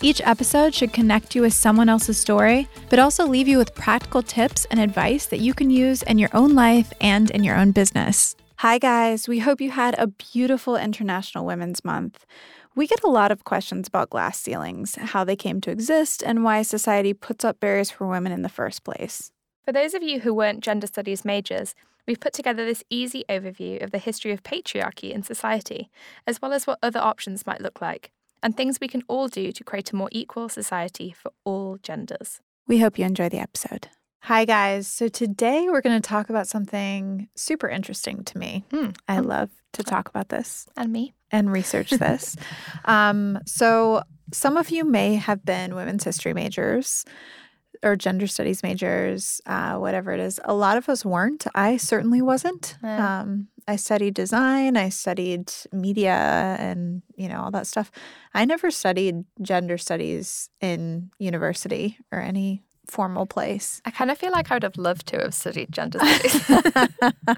Each episode should connect you with someone else's story, but also leave you with practical tips and advice that you can use in your own life and in your own business. Hi, guys. We hope you had a beautiful International Women's Month. We get a lot of questions about glass ceilings, how they came to exist, and why society puts up barriers for women in the first place. For those of you who weren't gender studies majors, we've put together this easy overview of the history of patriarchy in society, as well as what other options might look like, and things we can all do to create a more equal society for all genders. We hope you enjoy the episode. Hi, guys. So today we're going to talk about something super interesting to me. Mm, I love to talk about this and me. and research this. um, so, some of you may have been women's history majors or gender studies majors, uh, whatever it is. A lot of us weren't. I certainly wasn't. Yeah. Um, I studied design, I studied media, and you know all that stuff. I never studied gender studies in university or any formal place. I kind of feel like I would have loved to have studied gender studies.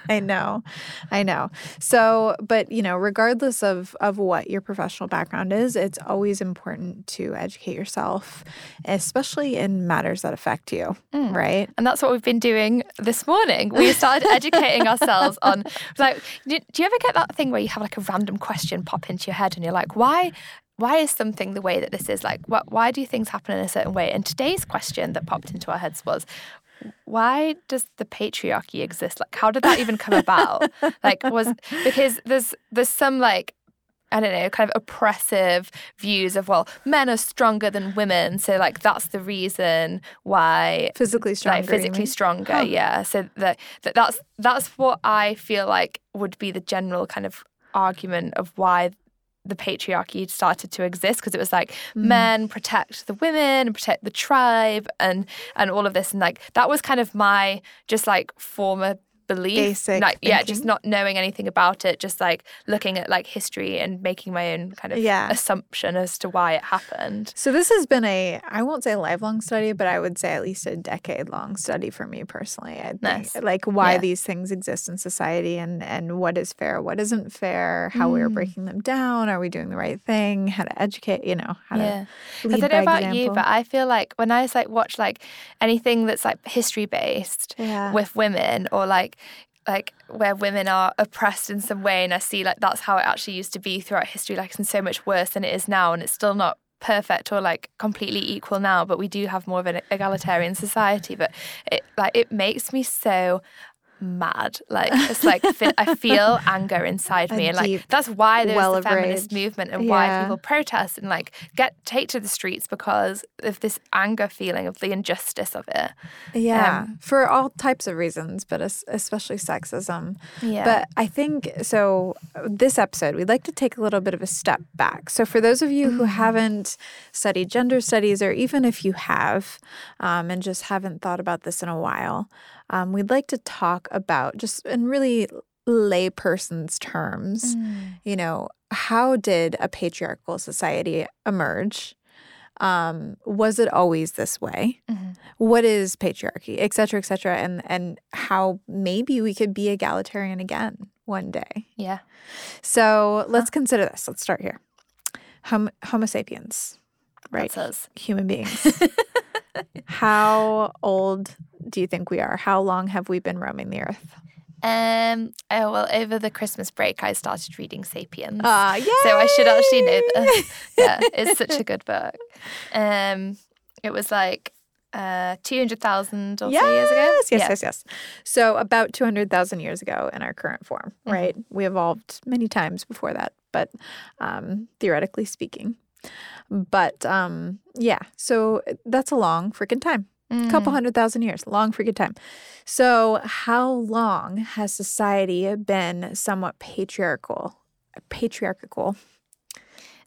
I know. I know. So, but you know, regardless of of what your professional background is, it's always important to educate yourself, especially in matters that affect you, Mm. right? and that's what we've been doing this morning. We started educating ourselves on, like, do, do you ever get that thing where you have like a random question pop into your head and you're like, why? Why is something the way that this is? Like, what, why do things happen in a certain way? And today's question that popped into our heads was, why does the patriarchy exist? Like, how did that even come about? like, was because there's there's some like I don't know, kind of oppressive views of well, men are stronger than women, so like that's the reason why Physically stronger. like physically stronger. Huh. Yeah, so that, that that's that's what I feel like would be the general kind of argument of why the patriarchy started to exist because it was like Mm. men protect the women and protect the tribe and and all of this and like that was kind of my just like former belief Basic like yeah just not knowing anything about it just like looking at like history and making my own kind of Yeah. assumption as to why it happened So this has been a I won't say a lifelong study, but I would say at least a decade long study for me personally. I think Nice. like why Yeah. these things exist in society and and what is fair, what isn't fair, how we are Mm. breaking them down, are we doing the right thing, how to educate, you know, how yeah to I lead don't by know about you, but I feel like when I like watch like anything that's like history based with women or like like where women are oppressed in some way and I see like that's how it actually used to be throughout history, like it's so much worse than it is now and it's still not perfect or like completely equal now, but we do have more of an egalitarian society. But it like it makes me so mad. Like it's like I feel anger inside me, and like that's why there's well the feminist rage. movement and why Yeah. people protest and like get take to the streets because of this anger feeling of the injustice of it. yeah, um, for all types of reasons, but especially sexism. Yeah. But I think so. This episode, we'd like to take a little bit of a step back. So, for those of you who Mm. haven't studied gender studies, or even if you have um, and just haven't thought about this in a while, um, we'd like to talk about just in really layperson's terms, Mm. you know, how did a patriarchal society emerge? Um, was it always this way? Mhm. What is patriarchy, et cetera, et cetera, and and how maybe we could be egalitarian again one day. Yeah. So let's consider this. Let's start here. Hom- Homo sapiens, right? Us. Human beings. how old do you think we are? How long have we been roaming the earth? Um. Oh well, over the Christmas break, I started reading *Sapiens*. Ah, yeah. so I should actually know this. yeah, it's such a good book. Um, it was like uh two hundred thousand or so years ago. Yes, yes, yeah. yes, yes. So about 200,000 years ago in our current form, Mhm. right? We evolved many times before that, but um, theoretically speaking. But um, yeah, so that's a long freaking time. A couple Mm. hundred thousand years, long freaking time. So, how long has society been somewhat patriarchal? Patriarchal.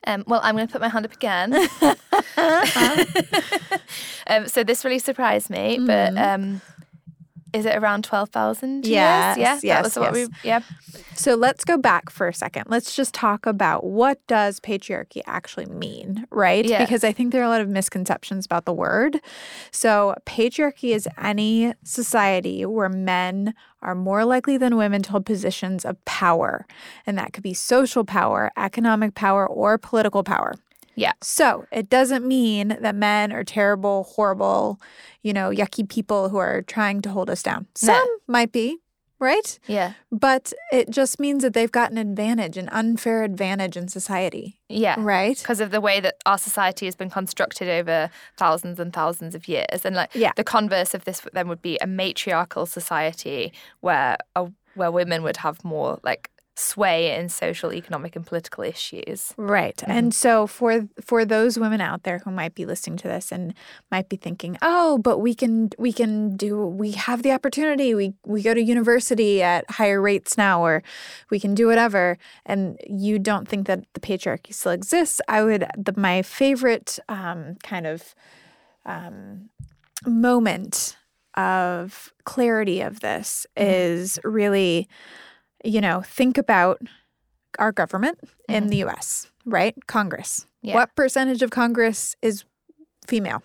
Um, well, I'm going to put my hand up again. um, so this really surprised me, but Mm. um, is it around twelve thousand years? Yes, yeah, that yes, was what yes. we. Yeah, So let's go back for a second. Let's just talk about what does patriarchy actually mean, right? Yeah. Because I think there are a lot of misconceptions about the word. So patriarchy is any society where men are more likely than women to hold positions of power. And that could be social power, economic power, or political power. Yeah. So it doesn't mean that men are terrible, horrible, you know, yucky people who are trying to hold us down. No. Some might be, right? yeah, But it just means that they've got an advantage, an unfair advantage in society, yeah. right? Because of the way that our society has been constructed over thousands and thousands of years, and like Yeah. the converse of this then would be a matriarchal society where a, where women would have more like sway in social, economic, and political issues. Right. And so for for those women out there who might be listening to this and might be thinking, "Oh, but we can we can do we have the opportunity. We we go to university at higher rates now or we can do whatever." And you don't think that the patriarchy still exists. I would the my favorite um, kind of um, moment of clarity of this is really you know, think about our government in mm-hmm. the US, right? Congress. Yeah. What percentage of Congress is female?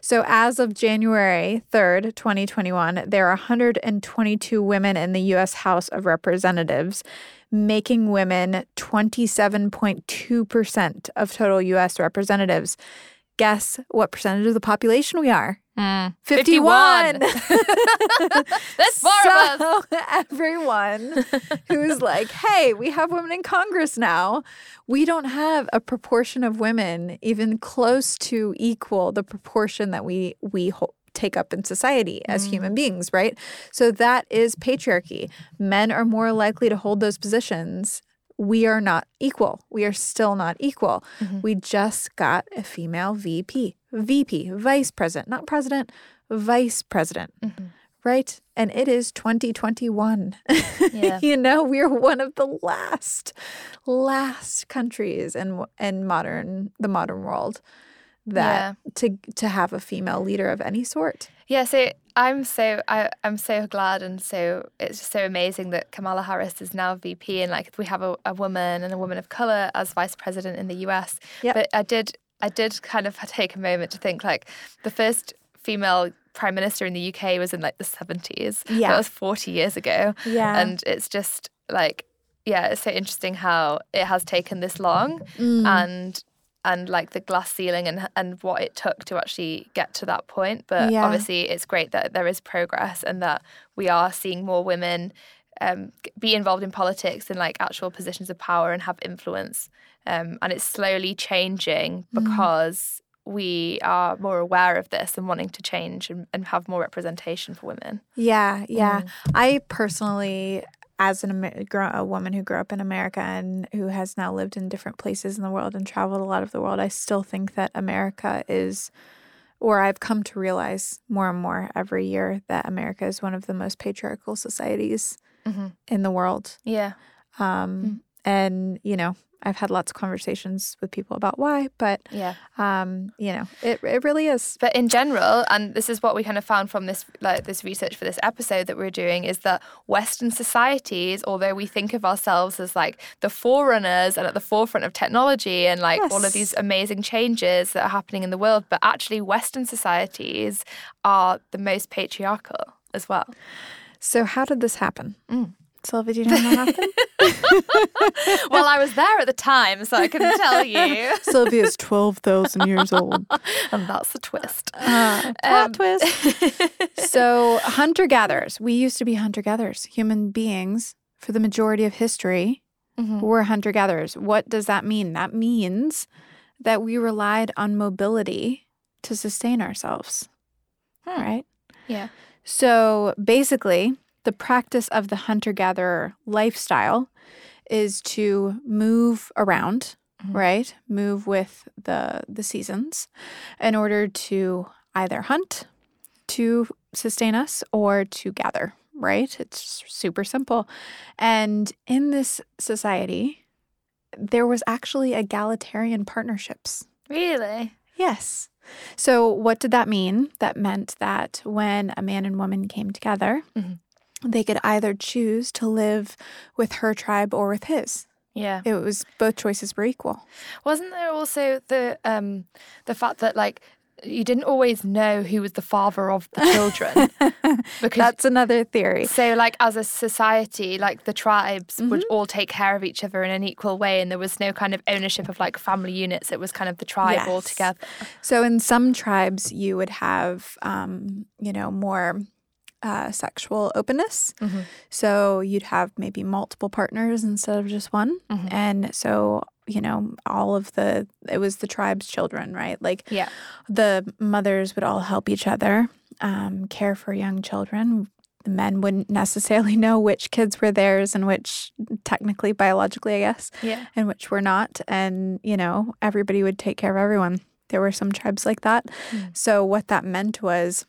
So as of January 3rd, 2021, there are 122 women in the US House of Representatives, making women 27.2% of total US representatives. Guess what percentage of the population we are? Hmm. 51. There's more of us. so everyone who's like, hey, we have women in Congress now. We don't have a proportion of women even close to equal the proportion that we we take up in society as hmm. human beings, right? So that is patriarchy. Men are more likely to hold those positions. We are not equal. We are still not equal. Mm-hmm. We just got a female VP, VP, vice president, not president, vice president mm-hmm. right? And it is 2021. Yeah. you know, we're one of the last, last countries in in modern the modern world that to to have a female leader of any sort. Yeah, so I'm so I, I'm so glad and so it's just so amazing that Kamala Harris is now VP and like we have a, a woman and a woman of color as vice president in the US. Yep. But I did I did kind of take a moment to think like the first female prime minister in the UK was in like the 70s. Yeah. That was 40 years ago. Yeah. And it's just like yeah, it's so interesting how it has taken this long Mm. and and like the glass ceiling and and what it took to actually get to that point. But Yeah. obviously, it's great that there is progress and that we are seeing more women um, be involved in politics and like actual positions of power and have influence. Um, and it's slowly changing Mm. because we are more aware of this and wanting to change and, and have more representation for women. Yeah, yeah. Mm. I personally, as an Amer- a woman who grew up in America and who has now lived in different places in the world and traveled a lot of the world, I still think that America is, or I've come to realize more and more every year that America is one of the most patriarchal societies Mhm. in the world. Yeah. Um, And you know, I've had lots of conversations with people about why, but Yeah. um, you know, it it really is. But in general, and this is what we kind of found from this like this research for this episode that we're doing, is that Western societies, although we think of ourselves as like the forerunners and at the forefront of technology and like all of these amazing changes that are happening in the world, but actually Western societies are the most patriarchal as well. So how did this happen? Mm. Sylvie, do you know it happened? well, I was there at the time, so I can tell you. Sylvie is twelve thousand years old. and that's the twist. Uh, plot Um, twist. so hunter gatherers. We used to be hunter gatherers. Human beings, for the majority of history, Mhm. were hunter gatherers. What does that mean? That means that we relied on mobility to sustain ourselves. Hmm. Right. Yeah. So basically, the practice of the hunter gatherer lifestyle is to move around, Mhm. right? Move with the the seasons in order to either hunt to sustain us or to gather, right? It's super simple. And in this society, there was actually egalitarian partnerships. Really? Yes. So, what did that mean? That meant that when a man and woman came together, Mhm. They could either choose to live with her tribe or with his. Yeah. It was both choices were equal. Wasn't there also the um the fact that like you didn't always know who was the father of the children because That's another theory. so like as a society like the tribes would Mm-hmm. all take care of each other in an equal way and there was no kind of ownership of like family units it was kind of the tribe all together So, in some tribes, you would have, um, you know, more uh, sexual openness. Mhm. So, you'd have maybe multiple partners instead of just one. Mhm. And so, you know, all of the, it was the tribe's children, right? Like yeah the mothers would all help each other um, care for young children. The men wouldn't necessarily know which kids were theirs and which, technically, biologically, I guess, yeah and which were not. And, you know, everybody would take care of everyone. There were some tribes like that. Mm. So, what that meant was,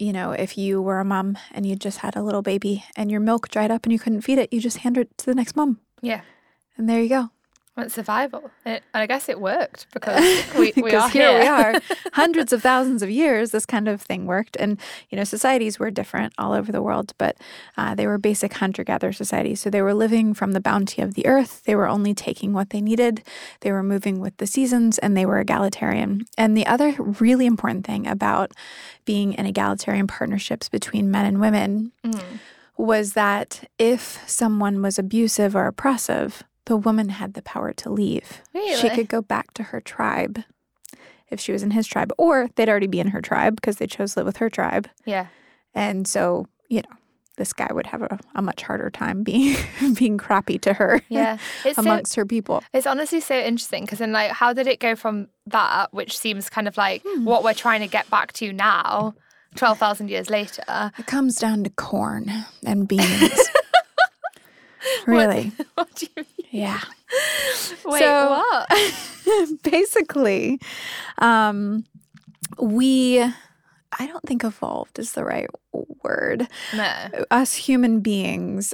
you know, if you were a mom and you just had a little baby and your milk dried up and you couldn't feed it, you just hand it to the next mom. yeah And there you go. Well, survival. And, and I guess it worked because we, we because are here we are. Hundreds of thousands of years this kind of thing worked. And you know societies were different all over the world but uh, they were basic hunter-gatherer societies. So they were living from the bounty of the earth. They were only taking what they needed. They were moving with the seasons and they were egalitarian. And the other really important thing about being in egalitarian partnerships between men and women Mm. was that if someone was abusive or oppressive the woman had the power to leave she could go back to her tribe if she was in his tribe, or they'd already be in her tribe because they chose to live with her tribe. yeah And so, you know, this guy would have a, a much harder time being being crappy to her yeah it's so amongst her people. It's honestly so interesting because then, like, how did it go from that, which seems kind of like Hmm. what we're trying to get back to now, 12,000 years later? It comes down to corn and beans. really? what do you Yeah. Wait, So- what? Basically, um, we, I don't think evolved is the right word. No. us human beings,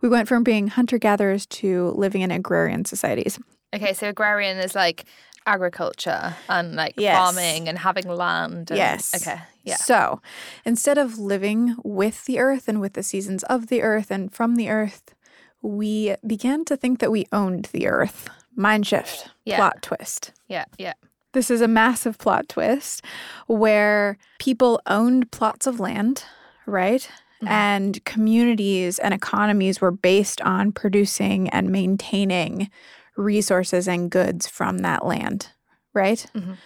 we went from being hunter gatherers to living in agrarian societies. Okay, so agrarian is like agriculture and like Yes. farming and having land. And, Yes. Okay. Yeah. So instead of living with the earth and with the seasons of the earth and from the earth, we began to think that we owned the earth. Mind shift, Yeah. plot twist. Yeah. Yeah. This is a massive plot twist where people owned plots of land, right? Mhm. And communities and economies were based on producing and maintaining resources and goods from that land, right? Mhm.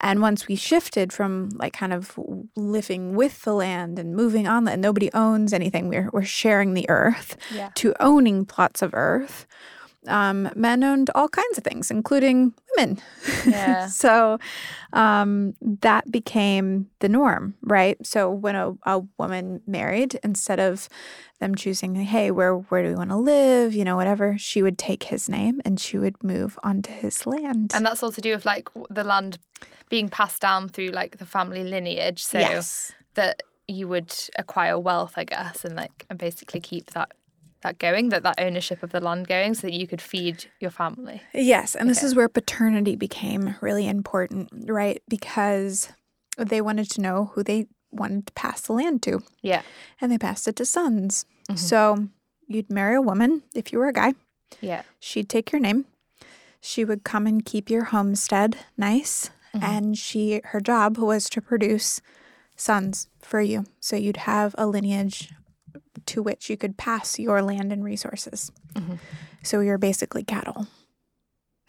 And once we shifted from like kind of living with the land and moving on, and nobody owns anything, we're, we're sharing the earth, Yeah. to owning plots of earth, um, men owned all kinds of things, including women. Yeah. so um, that became the norm, right? So when a, a woman married, instead of them choosing, hey, where where do we want to live, you know, whatever, she would take his name and she would move onto his land. And that's all to do with like the land being passed down through like the family lineage. So yes. that you would acquire wealth, I guess, and like and basically keep that that going, that that ownership of the land going, so that you could feed your family. Yes, and this is where paternity became really important, right? Because they wanted to know who they wanted to pass the land to, Yeah. and they passed it to sons. Mhm. So you'd marry a woman if you were a guy. Yeah. She'd take your name. She would come and keep your homestead nice, Mhm. and she her job was to produce sons for you. So you'd have a lineage to which you could pass your land and resources. Mhm. So you're basically cattle.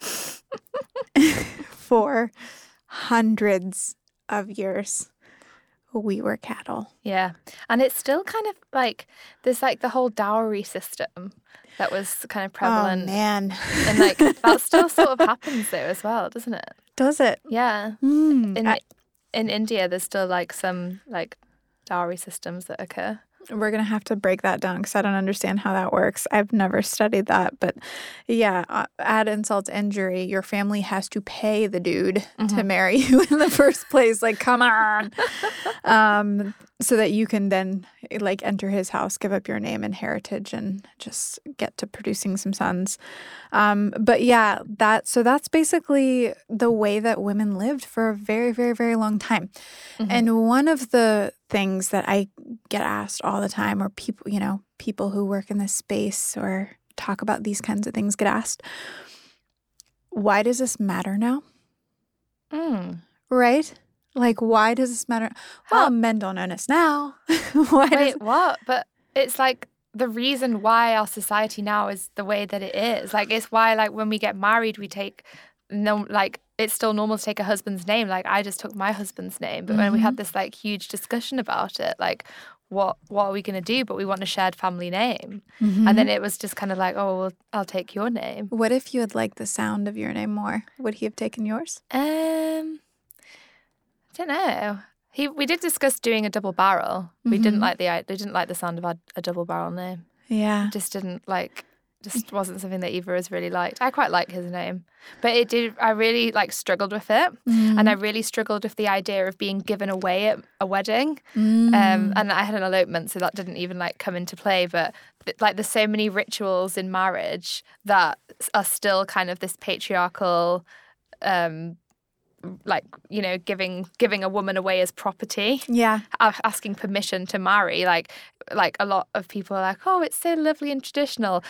For hundreds of years, we were cattle. Yeah. And it's still kind of like there's like the whole dowry system that was kind of prevalent. Oh prevalent. man, and like that still sort of happens though as well, doesn't it? does it? Yeah. Mm, In I- in India there's still like some like dowry systems that occur. We're going to have to break that down because I don't understand how that works. I've never studied that. But yeah, uh, add insult to injury. Your family has to pay the dude to Mhm. marry you in the first place. Like, come on. um, so that you can then like enter his house, give up your name and heritage, and just get to producing some sons. Um, but yeah, that so that's basically the way that women lived for a very, very, very long time. Mhm. And one of the things that I get asked all the time, or people, you know, people who work in this space or talk about these kinds of things get asked, why does this matter now? Mm. Right? Like, why does this matter? How- Well, men don't own us now. why does Wait, what? But it's like the reason why our society now is the way that it is. Like it's why like when we get married we take no like it's still normal to take a husband's name. Like I just took my husband's name. But when we had this like huge discussion about it, like what what are we gonna do? But we want a shared family name. Mhm. And then it was just kind of like, oh well, I'll take your name. what if you had liked the sound of your name more? Would he have taken yours? Um I don't know. He we did discuss doing a double barrel. We didn't Mhm. like the I they didn't like the sound of our, a double barrel name. Yeah. just didn't like just wasn't something that either of us really liked. I quite like his name. But it did I really like struggled with it. And I really struggled with the idea of being given away at a wedding. Mm. Um, and I had an elopement, so that didn't even like come into play. But th- like there's so many rituals in marriage that are still kind of this patriarchal um like you know giving giving a woman away as property yeah. asking permission to marry like like a lot of people are like oh it's so lovely and traditional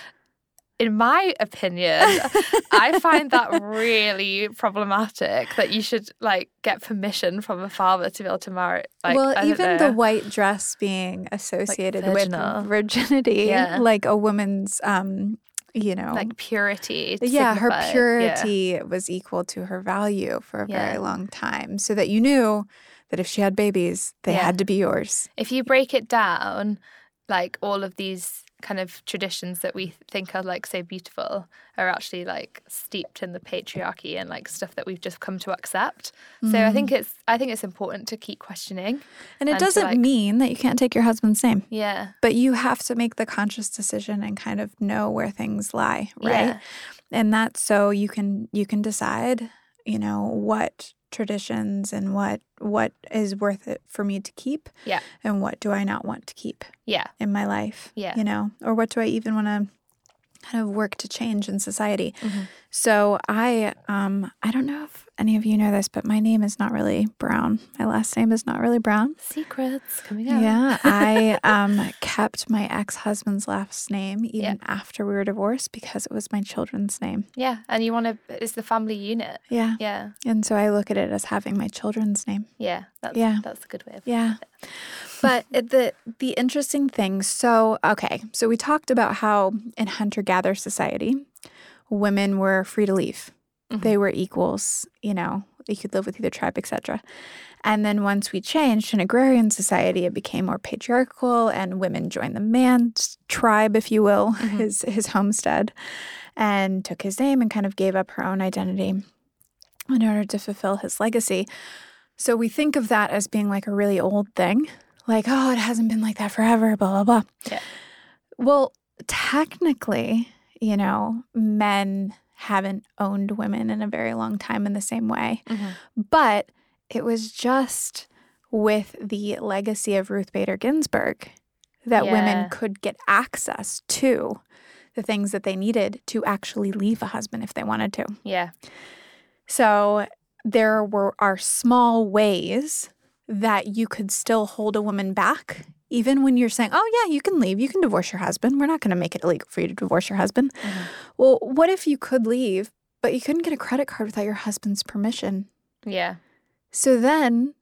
in my opinion i find that really problematic that you should like get permission from a father to be able to marry like well, even the white dress being associated virginal. with virginity, Yeah. like a woman's, um, you know, like purity yeah, her signify- yeah. purity was equal to her value for a Yeah. very long time, so that you knew that if she had babies, they had to be yours. if you break it down like all of these kind of traditions that we think are like so beautiful are actually like steeped in the patriarchy and like stuff that we've just come to accept. So I think mm-hmm. it's I think it's important to keep questioning. And it and doesn't like- mean that you can't take your husband's name, Yeah. but you have to make the conscious decision and kind of know where things lie, right? Yeah. And that's so you can you can decide, you know, what traditions and what what is worth it for me to keep Yeah. and what do I not want to keep Yeah. in my life, Yeah. you know, or what do I even want to kind of work to change in society. Mhm. So I um I don't know if any of you know this, but my name is not really Brown. My last name is not really Brown. Secrets coming out. Yeah, I um kept my ex-husband's last name even after we were divorced because it was my children's name. Yeah. And you want to it's the family unit. Yeah. Yeah. And so I look at it as having my children's name. Yeah. That's Yeah. that's a good way of Yeah. But the the interesting thing, so okay, so we talked about how in hunter gatherer society, women were free to leave. Mhm. They were equals, you know, they could live with either tribe, etc. And then once we changed in agrarian society, it became more patriarchal, and women joined the man's tribe, if you will, Mhm. his his homestead, and took his name and kind of gave up her own identity in order to fulfill his legacy. So we think of that as being like a really old thing, like oh, it hasn't been like that forever, blah blah blah. Yeah. Well, technically, you know, men haven't owned women in a very long time in the same way. Mhm. But it was just with the legacy of Ruth Bader Ginsburg that Yeah. women could get access to the things that they needed to actually leave a husband if they wanted to. Yeah. So there were are small ways that you could still hold a woman back even when you're saying, "Oh yeah, you can leave. You can divorce your husband. We're not going to make it illegal for you to divorce your husband." Mhm. Well, what if you could leave, but you couldn't get a credit card without your husband's permission? Yeah. So then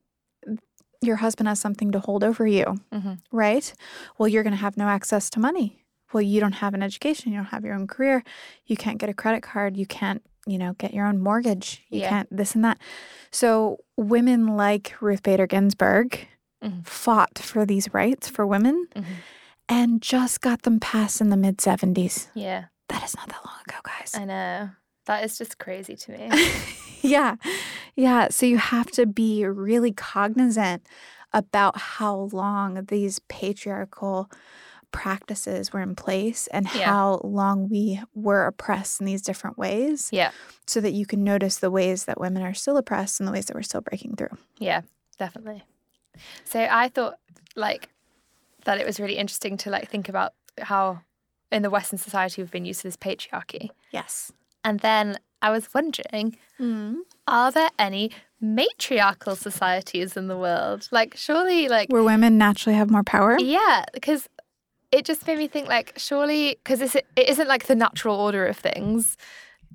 your husband has something to hold over you, Mhm. right? Well, you're going to have no access to money. Well, you don't have an education, you don't have your own career, you can't get a credit card, you can't, you know, get your own mortgage, you Yeah. can't this and that. So, women like Ruth Bader Ginsburg Mhm. fought for these rights for women Mhm. and just got them passed in the mid 70s. Yeah. That is not that long ago, guys. I know. That is just crazy to me. yeah. Yeah. So you have to be really cognizant about how long these patriarchal practices were in place and Yeah. how long we were oppressed in these different ways yeah. so that you can notice the ways that women are still oppressed and the ways that we're still breaking through. Yeah, definitely. So I thought like that it was really interesting to like think about how in the Western society we've been used to this patriarchy. Yes. And then I was wondering, mm-hmm. are there any matriarchal societies in the world? Like, surely, like, Where women naturally have more power. yeah, because it just made me think, like, surely, because it isn't like the natural order of things.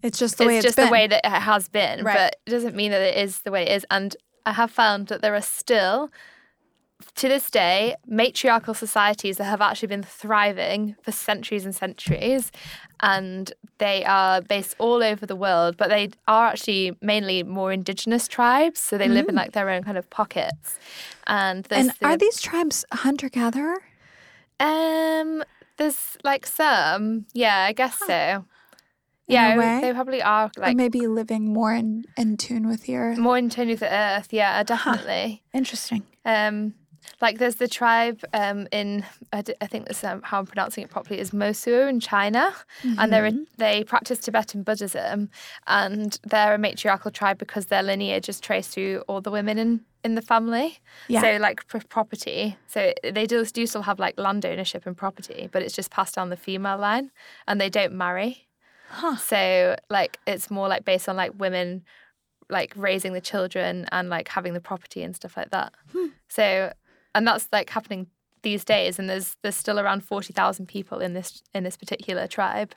It's just the way it's it's just been. the way that it has been, Right. but it doesn't mean that it is the way it is. And I have found that there are still, to this day, matriarchal societies that have actually been thriving for centuries and centuries. And they are based all over the world, but they are actually mainly more indigenous tribes. So they live in like their own kind of pockets. And, there's Mm. and the- are these tribes hunter gatherer? um, there's like some, yeah, I guess so. Yeah, they probably are or like maybe living more in, in tune with the earth? more in tune with the earth. Yeah, definitely. Interesting. Um, like there's the tribe um, in I, d- I think that's um, how I'm pronouncing it properly is Mosuo in China, and they're Mm-hmm. they practice Tibetan Buddhism, and they're a matriarchal tribe because their lineage is traced through all the women in in the family. Yeah. So like pr- property, so they do do still have like land ownership and property, but it's just passed down the female line, and they don't marry. Huh. So like it's more like based on like women like raising the children and like having the property and stuff like that. Hmm. So and that's like happening these days and there's there's still around 40,000 people in this in this particular tribe.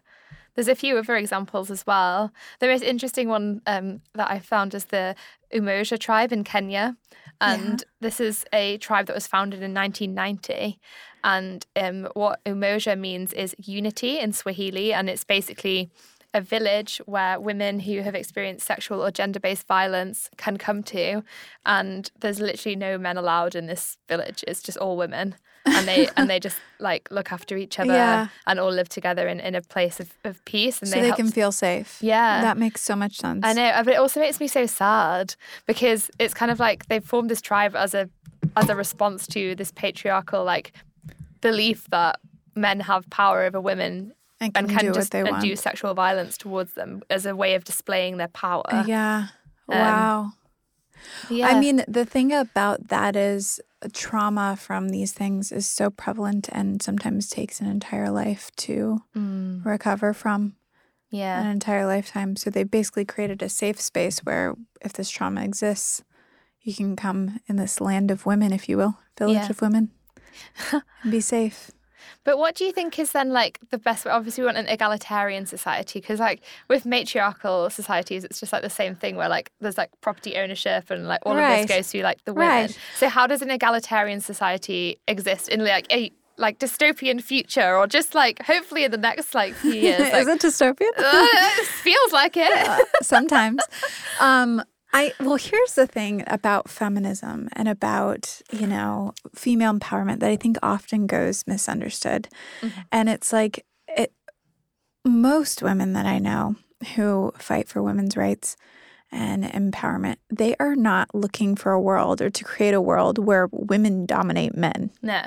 There's a few other examples as well. The most interesting one um, that I found is the Umoja tribe in Kenya. And this is a tribe that was founded in 1990. And um, what Umoja means is unity in Swahili. And it's basically a village where women who have experienced sexual or gender based violence can come to. And there's literally no men allowed in this village, it's just all women. and they and they just like look after each other Yeah. and all live together in, in a place of, of peace and So they, they can feel safe. Yeah. That makes so much sense. I know, but it also makes me so sad because it's kind of like they've formed this tribe as a as a response to this patriarchal like belief that men have power over women And can and can do what just they want. do sexual violence towards them as a way of displaying their power. yeah. Um, wow. Yeah. I mean, the thing about that is trauma from these things is so prevalent and sometimes takes an entire life to Mm, recover from yeah. an entire lifetime. So they basically created a safe space where if this trauma exists, you can come in this land of women, if you will, village Yeah. of women, and be safe. But what do you think is then like the best way? Obviously, we want an egalitarian society because, like, with matriarchal societies, it's just like the same thing where like there's like property ownership and like all of this goes through like the women. Right. So, how does an egalitarian society exist in like a like dystopian future, or just like hopefully in the next like few years? Like, is it dystopian? uh, it feels like it. sometimes. Um, I well, here's the thing about feminism and about you know female empowerment that I think often goes misunderstood, mm-hmm. and it's like it. Most women that I know who fight for women's rights and empowerment, they are not looking for a world or to create a world where women dominate men. no.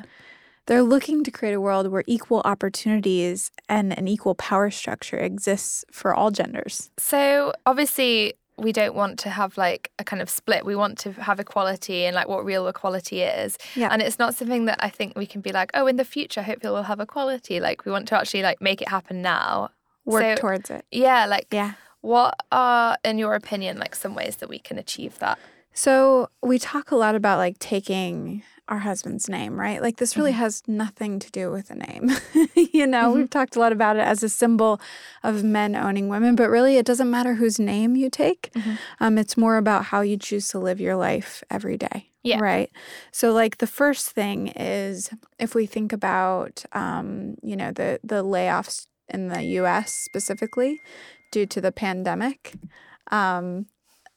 They're looking to create a world where equal opportunities and an equal power structure exists for all genders. So obviously we don't want to have like a kind of split. We want to have equality and like what real equality is. Yeah. And it's not something that I think we can be like, oh, in the future, hopefully we'll have equality. Like we want to actually like make it happen now. Work So- towards it. Yeah, like Yeah. what are, in your opinion, like some ways that we can achieve that? So we talk a lot about like taking our husband's name, right? Like this really has nothing to do with a name. you know, we've talked a lot about it as a symbol of men owning women, but really it doesn't matter whose name you take. Um, it's more about how you choose to live your life every day. Yeah. Right. So like the first thing is if we think about um, you know, the the layoffs in the US specifically due to the pandemic. Um,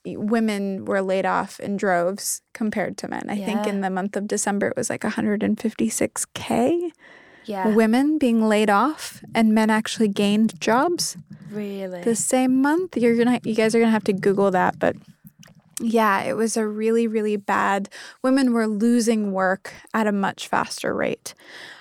women were laid off in droves compared to men. I think in the month of December it was like 156k Yeah. women being laid off and men actually gained jobs Really? the same month. You're gonna you guys are gonna have to Google that, but yeah, it was a really, really bad. Women were losing work at a much faster rate.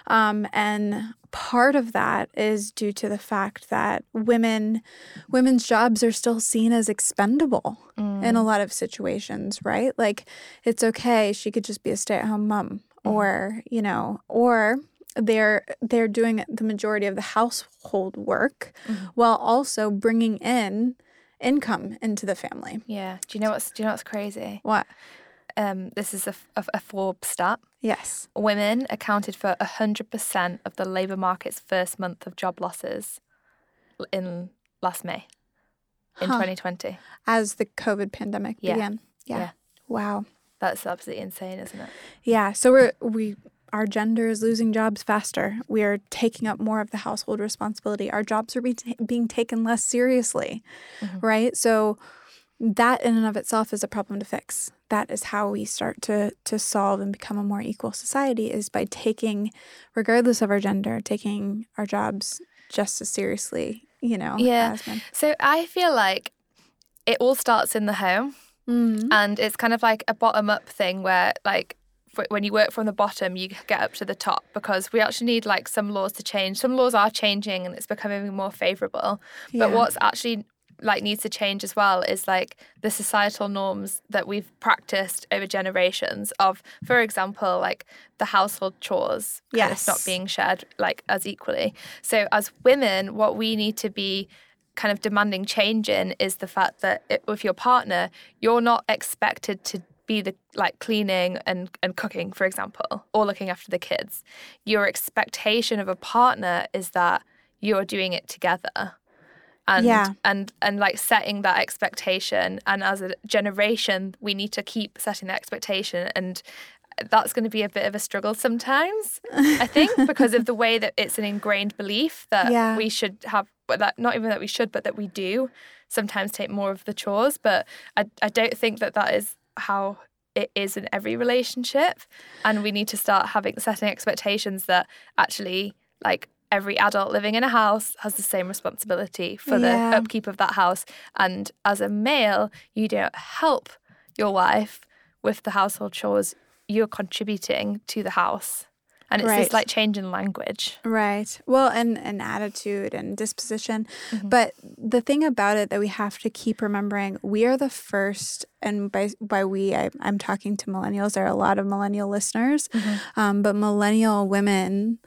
Um, and part of that is due to the fact that women women's jobs are still seen as expendable in a mm. lot of situations, right? Like it's okay, she could just be a stay-at-home mom mm. or you know or they're they're doing the majority of the household work mm. while also bringing in income into the family Yeah. Do you know what's Do you know what's crazy? what Um, this is a Forbes stat. yes Women accounted for hundred percent of the labour market's first month of job losses in last May, in Huh. 2020. as the covid pandemic Yeah. began yeah. Yeah. wow That's absolutely insane, isn't it? Yeah, so we're we our gender is losing jobs faster. We are taking up more of the household responsibility. Our jobs are be being taken less seriously, right? So that in and of itself is a problem to fix. That is how we start to to solve and become a more equal society is by taking regardless of our gender, taking our jobs just as seriously, you know, Yeah. as men. So I feel like it all starts in the home. Mhm. and it's kind of like a bottom up thing where like when you work from the bottom you get up to the top because we actually need like some laws to change some laws are changing and it's becoming more favorable but Yeah. what's actually like needs to change as well is like the societal norms that we've practiced over generations of for example like the household chores of not being shared like as equally so as women what we need to be kind of demanding change in is the fact that it, with your partner, you're not expected to be the like cleaning and, and cooking, for example, or looking after the kids. Your expectation of a partner is that you're doing it together. And Yeah. and and like setting that expectation. And as a generation, we need to keep setting that expectation and that's going to be a bit of a struggle sometimes, I think, because of the way that it's an ingrained belief that Yeah. we should have, that not even that we should, but that we do sometimes take more of the chores. But I, I don't think that that is how it is in every relationship. And we need to start having setting expectations that actually, like, every adult living in a house has the same responsibility for Yeah. the upkeep of that house. And as a male, you don't help your wife with the household chores, you're contributing to the house. And it's Right. this like change in language. Right. Well, and, and attitude and disposition. Mm-hmm. But the thing about it that we have to keep remembering, we are the first, and by by we, I, I'm talking to millennials. There are a lot of millennial listeners, Mm-hmm. um, but millennial women.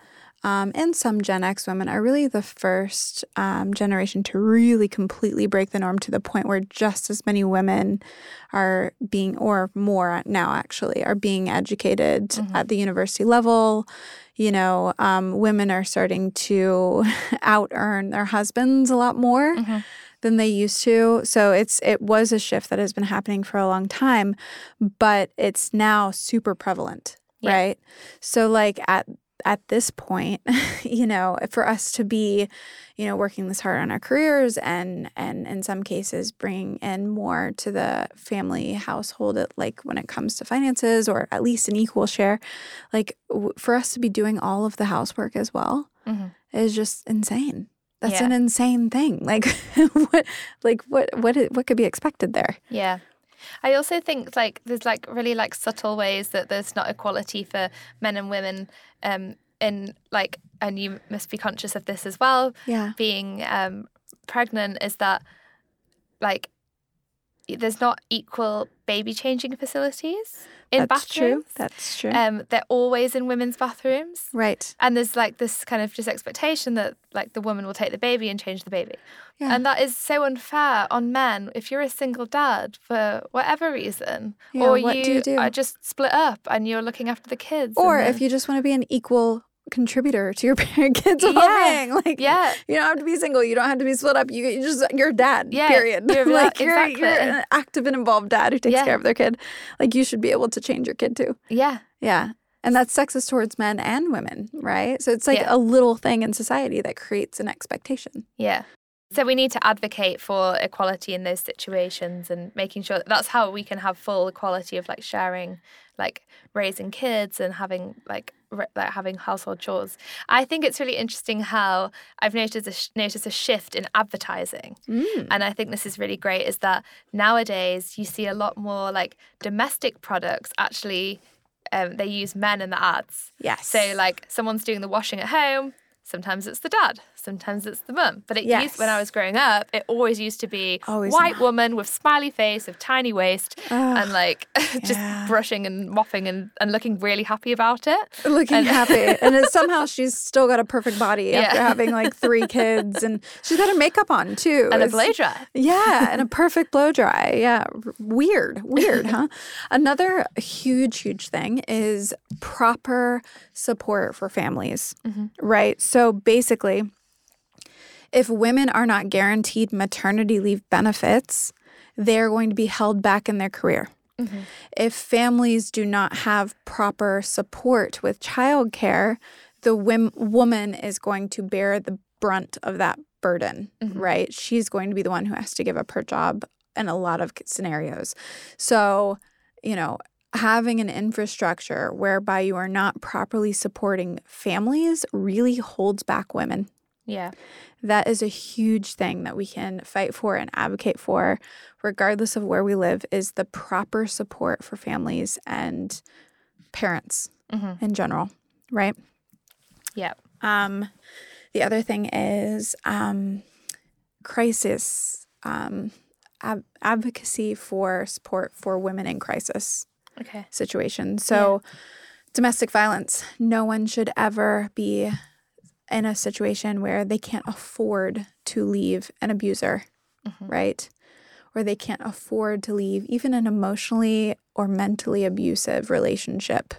Um, and some Gen X women are really the first um, generation to really completely break the norm to the point where just as many women are being, or more now actually, are being educated at the university level. You know, um, women are starting to out earn their husbands a lot more than they used to. So it's it was a shift that has been happening for a long time, but it's now super prevalent, Yeah. right? So like at at this point, you know, for us to be, you know, working this hard on our careers and and in some cases bringing in more to the family household, at, like when it comes to finances or at least an equal share, like w- for us to be doing all of the housework as well Mhm. is just insane. That's Yeah. an insane thing. Like what like what what what could be expected there? Yeah. I also think like there's like really like subtle ways that there's not equality for men and women um in like and you must be conscious of this as well Yeah. being um pregnant is that like there's not equal baby changing facilities in That's true. That's true. Um they're always in women's bathrooms. right. And there's like this kind of just expectation that like the woman will take the baby and change the baby. Yeah. And that is so unfair on men. If you're a single dad for whatever reason, Yeah, or what do you do? are just split up and you're looking after the kids. or if you just want to be an equal contributor to your parent kids' Yeah. well-being, like yeah, you don't have to be single. You don't have to be split up. You, you just you're a dad. Yeah, period. you're like you're, you're an active and involved dad who takes Yeah. care of their kid. Like you should be able to change your kid too. yeah, Yeah. And that's sexist towards men and women, right? So it's like Yeah. a little thing in society that creates an expectation. yeah. So we need to advocate for equality in those situations and making sure that that's how we can have full equality of like sharing, like raising kids and having like re- like having household chores. I think it's really interesting how I've noticed a sh- noticed a shift in advertising. And I think this is really great is that nowadays you see a lot more like domestic products actually um, they use men in the ads. Yes. So like someone's doing the washing at home, Sometimes it's the dad, sometimes it's the mum. But it Yes. used when I was growing up, it always used to be Always white woman with smiley face, with tiny waist, and like just yeah. brushing and mopping and, and looking really happy about it. looking And- happy. And somehow she's still got a perfect body after having like three kids. And she's got her makeup on too. And a It's- blow dry. yeah and a perfect blow dry. Yeah. Weird. Weird huh? Another huge huge thing is proper support for families mm-hmm. right? So basically if women are not guaranteed maternity leave benefits they're going to be held back in their career mm-hmm. if families do not have proper support with childcare, the wim- woman is going to bear the brunt of that burden, mm-hmm. right? She's going to be the one who has to give up her job in a lot of scenarios. So, you know, having an infrastructure whereby you are not properly supporting families really holds back women Yeah. that is a huge thing that we can fight for and advocate for regardless of where we live is the proper support for families and parents Mhm. in general right Yeah. um, the other thing is um, crisis um, ab- advocacy for support for women in crisis Okay. situations. So, domestic violence, no one should ever be in a situation where they can't afford to leave an abuser, right? Or they can't afford to leave even an emotionally or mentally abusive relationship.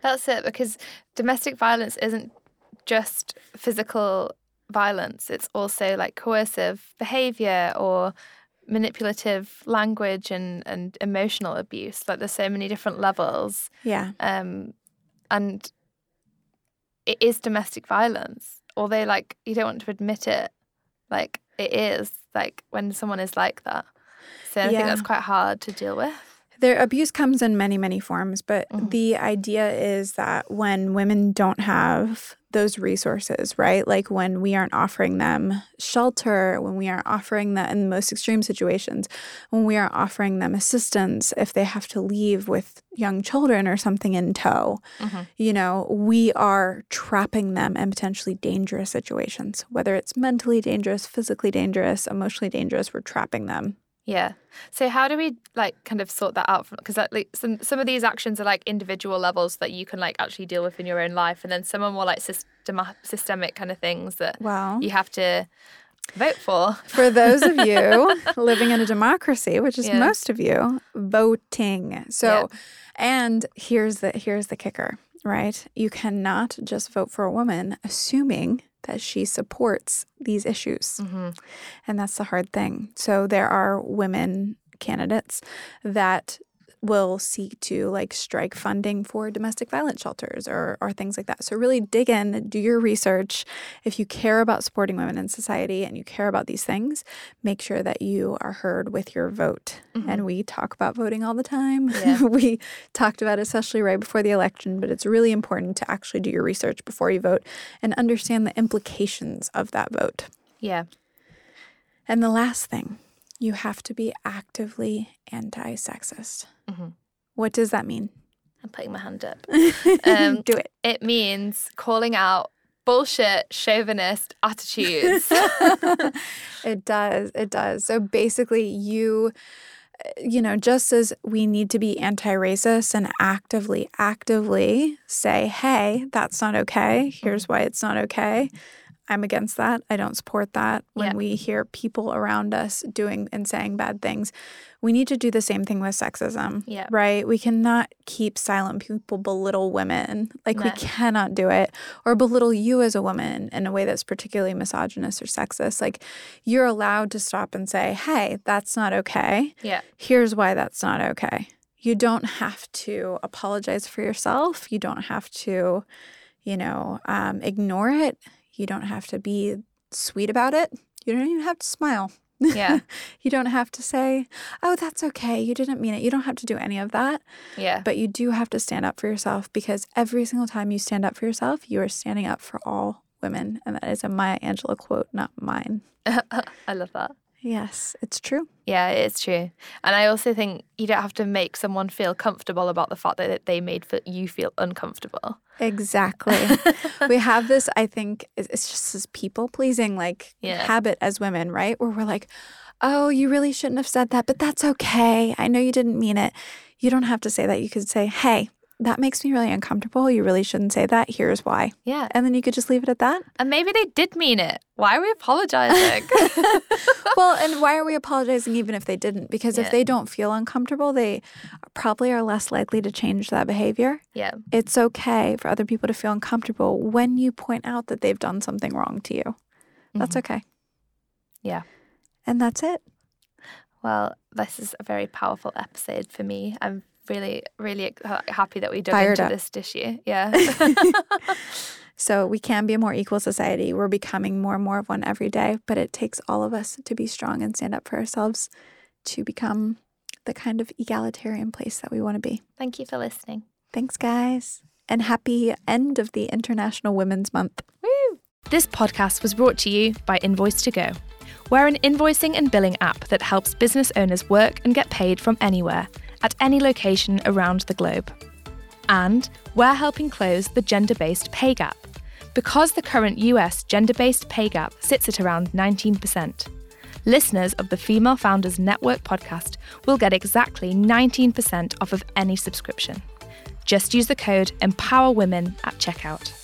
That's it, because domestic violence isn't just physical violence, it's also like coercive behavior or manipulative language and, and emotional abuse. Like there's so many different levels. Yeah. Um, and it is domestic violence. Although like you don't want to admit it, like it is like when someone is like that. So I think that's quite hard to deal with. Their abuse comes in many, many forms, but Mhm. the idea is that when women don't have those resources, right? Like when we aren't offering them shelter, when we aren't offering them in the most extreme situations, when we aren't offering them assistance if they have to leave with young children or something in tow, Mhm. you know, we are trapping them in potentially dangerous situations, whether it's mentally dangerous, physically dangerous, emotionally dangerous, we're trapping them. Yeah. So how do we like kind of sort that out? Because like some some of these actions are like individual levels that you can like actually deal with in your own life, and then some are more like systema- systemic kind of things that Well, you have to vote for. For those of you living in a democracy, which is Yeah. most of you, voting. So, and here's the here's the kicker, right? You cannot just vote for a woman assuming that she supports these issues. Mm-hmm. And that's the hard thing. So there are women candidates that will seek to like strike funding for domestic violence shelters or or things like that. So really dig in, do your research. If you care about supporting women in society and you care about these things, make sure that you are heard with your vote. Mm-hmm. And we talk about voting all the time. Yeah. we talked about it especially right before the election, but it's really important to actually do your research before you vote and understand the implications of that vote. Yeah. And the last thing, you have to be actively anti sexist. Mhm. What does that mean? I'm putting my hand up. Um, Do it. It means calling out bullshit chauvinist attitudes. it does. It does. So basically, you, uh, you know, just as we need to be anti racist and actively, actively say, hey, that's not okay. Here's why it's not okay. I'm against that. I don't support that. When Yeah. we hear people around us doing and saying bad things, we need to do the same thing with sexism. Yeah. Right? We cannot keep silent people belittle women. Like we cannot do it or belittle you as a woman in a way that's particularly misogynist or sexist. Like you're allowed to stop and say, "Hey, that's not okay. yeah. Here's why that's not okay." You don't have to apologize for yourself. You don't have to, you know, um, ignore it. You don't have to be sweet about it. You don't even have to smile. Yeah. you don't have to say, "Oh, that's okay. You didn't mean it." You don't have to do any of that. Yeah. But you do have to stand up for yourself because every single time you stand up for yourself, you are standing up for all women. And that is a Maya Angelou quote, not mine. I love that. Yes, it's true. Yeah, it's true. And I also think you don't have to make someone feel comfortable about the fact that they made you feel uncomfortable. Exactly. we have this, I think, it's just this people pleasing like Yeah. habit as women, right? Where we're like, oh, you really shouldn't have said that, but that's okay. I know you didn't mean it. You don't have to say that. You could say, hey, that makes me really uncomfortable. You really shouldn't say that. Here's why. Yeah. And then you could just leave it at that. And maybe they did mean it. Why are we apologizing? well, and why are we apologizing even if they didn't? Because Yeah. if they don't feel uncomfortable, they probably are less likely to change that behavior. yeah. It's okay for other people to feel uncomfortable when you point out that they've done something wrong to you. That's okay. Mm-hmm. Yeah. And that's it. Well, this is a very powerful episode for me. I'm really, really happy that we dug Fired into up. this issue. Yeah. So we can be a more equal society. We're becoming more and more of one every day, but it takes all of us to be strong and stand up for ourselves to become the kind of egalitarian place that we want to be. Thank you for listening. Thanks, guys. And happy end of the International Women's Month. Woo! This podcast was brought to you by Invoice to Go. We're an invoicing and billing app that helps business owners work and get paid from anywhere, at any location around the globe. And we're helping close the gender based pay gap. Because the current US gender based pay gap sits at around 19%, listeners of the Female Founders Network podcast will get exactly 19% off of any subscription. Just use the code EMPOWERWOMEN at checkout.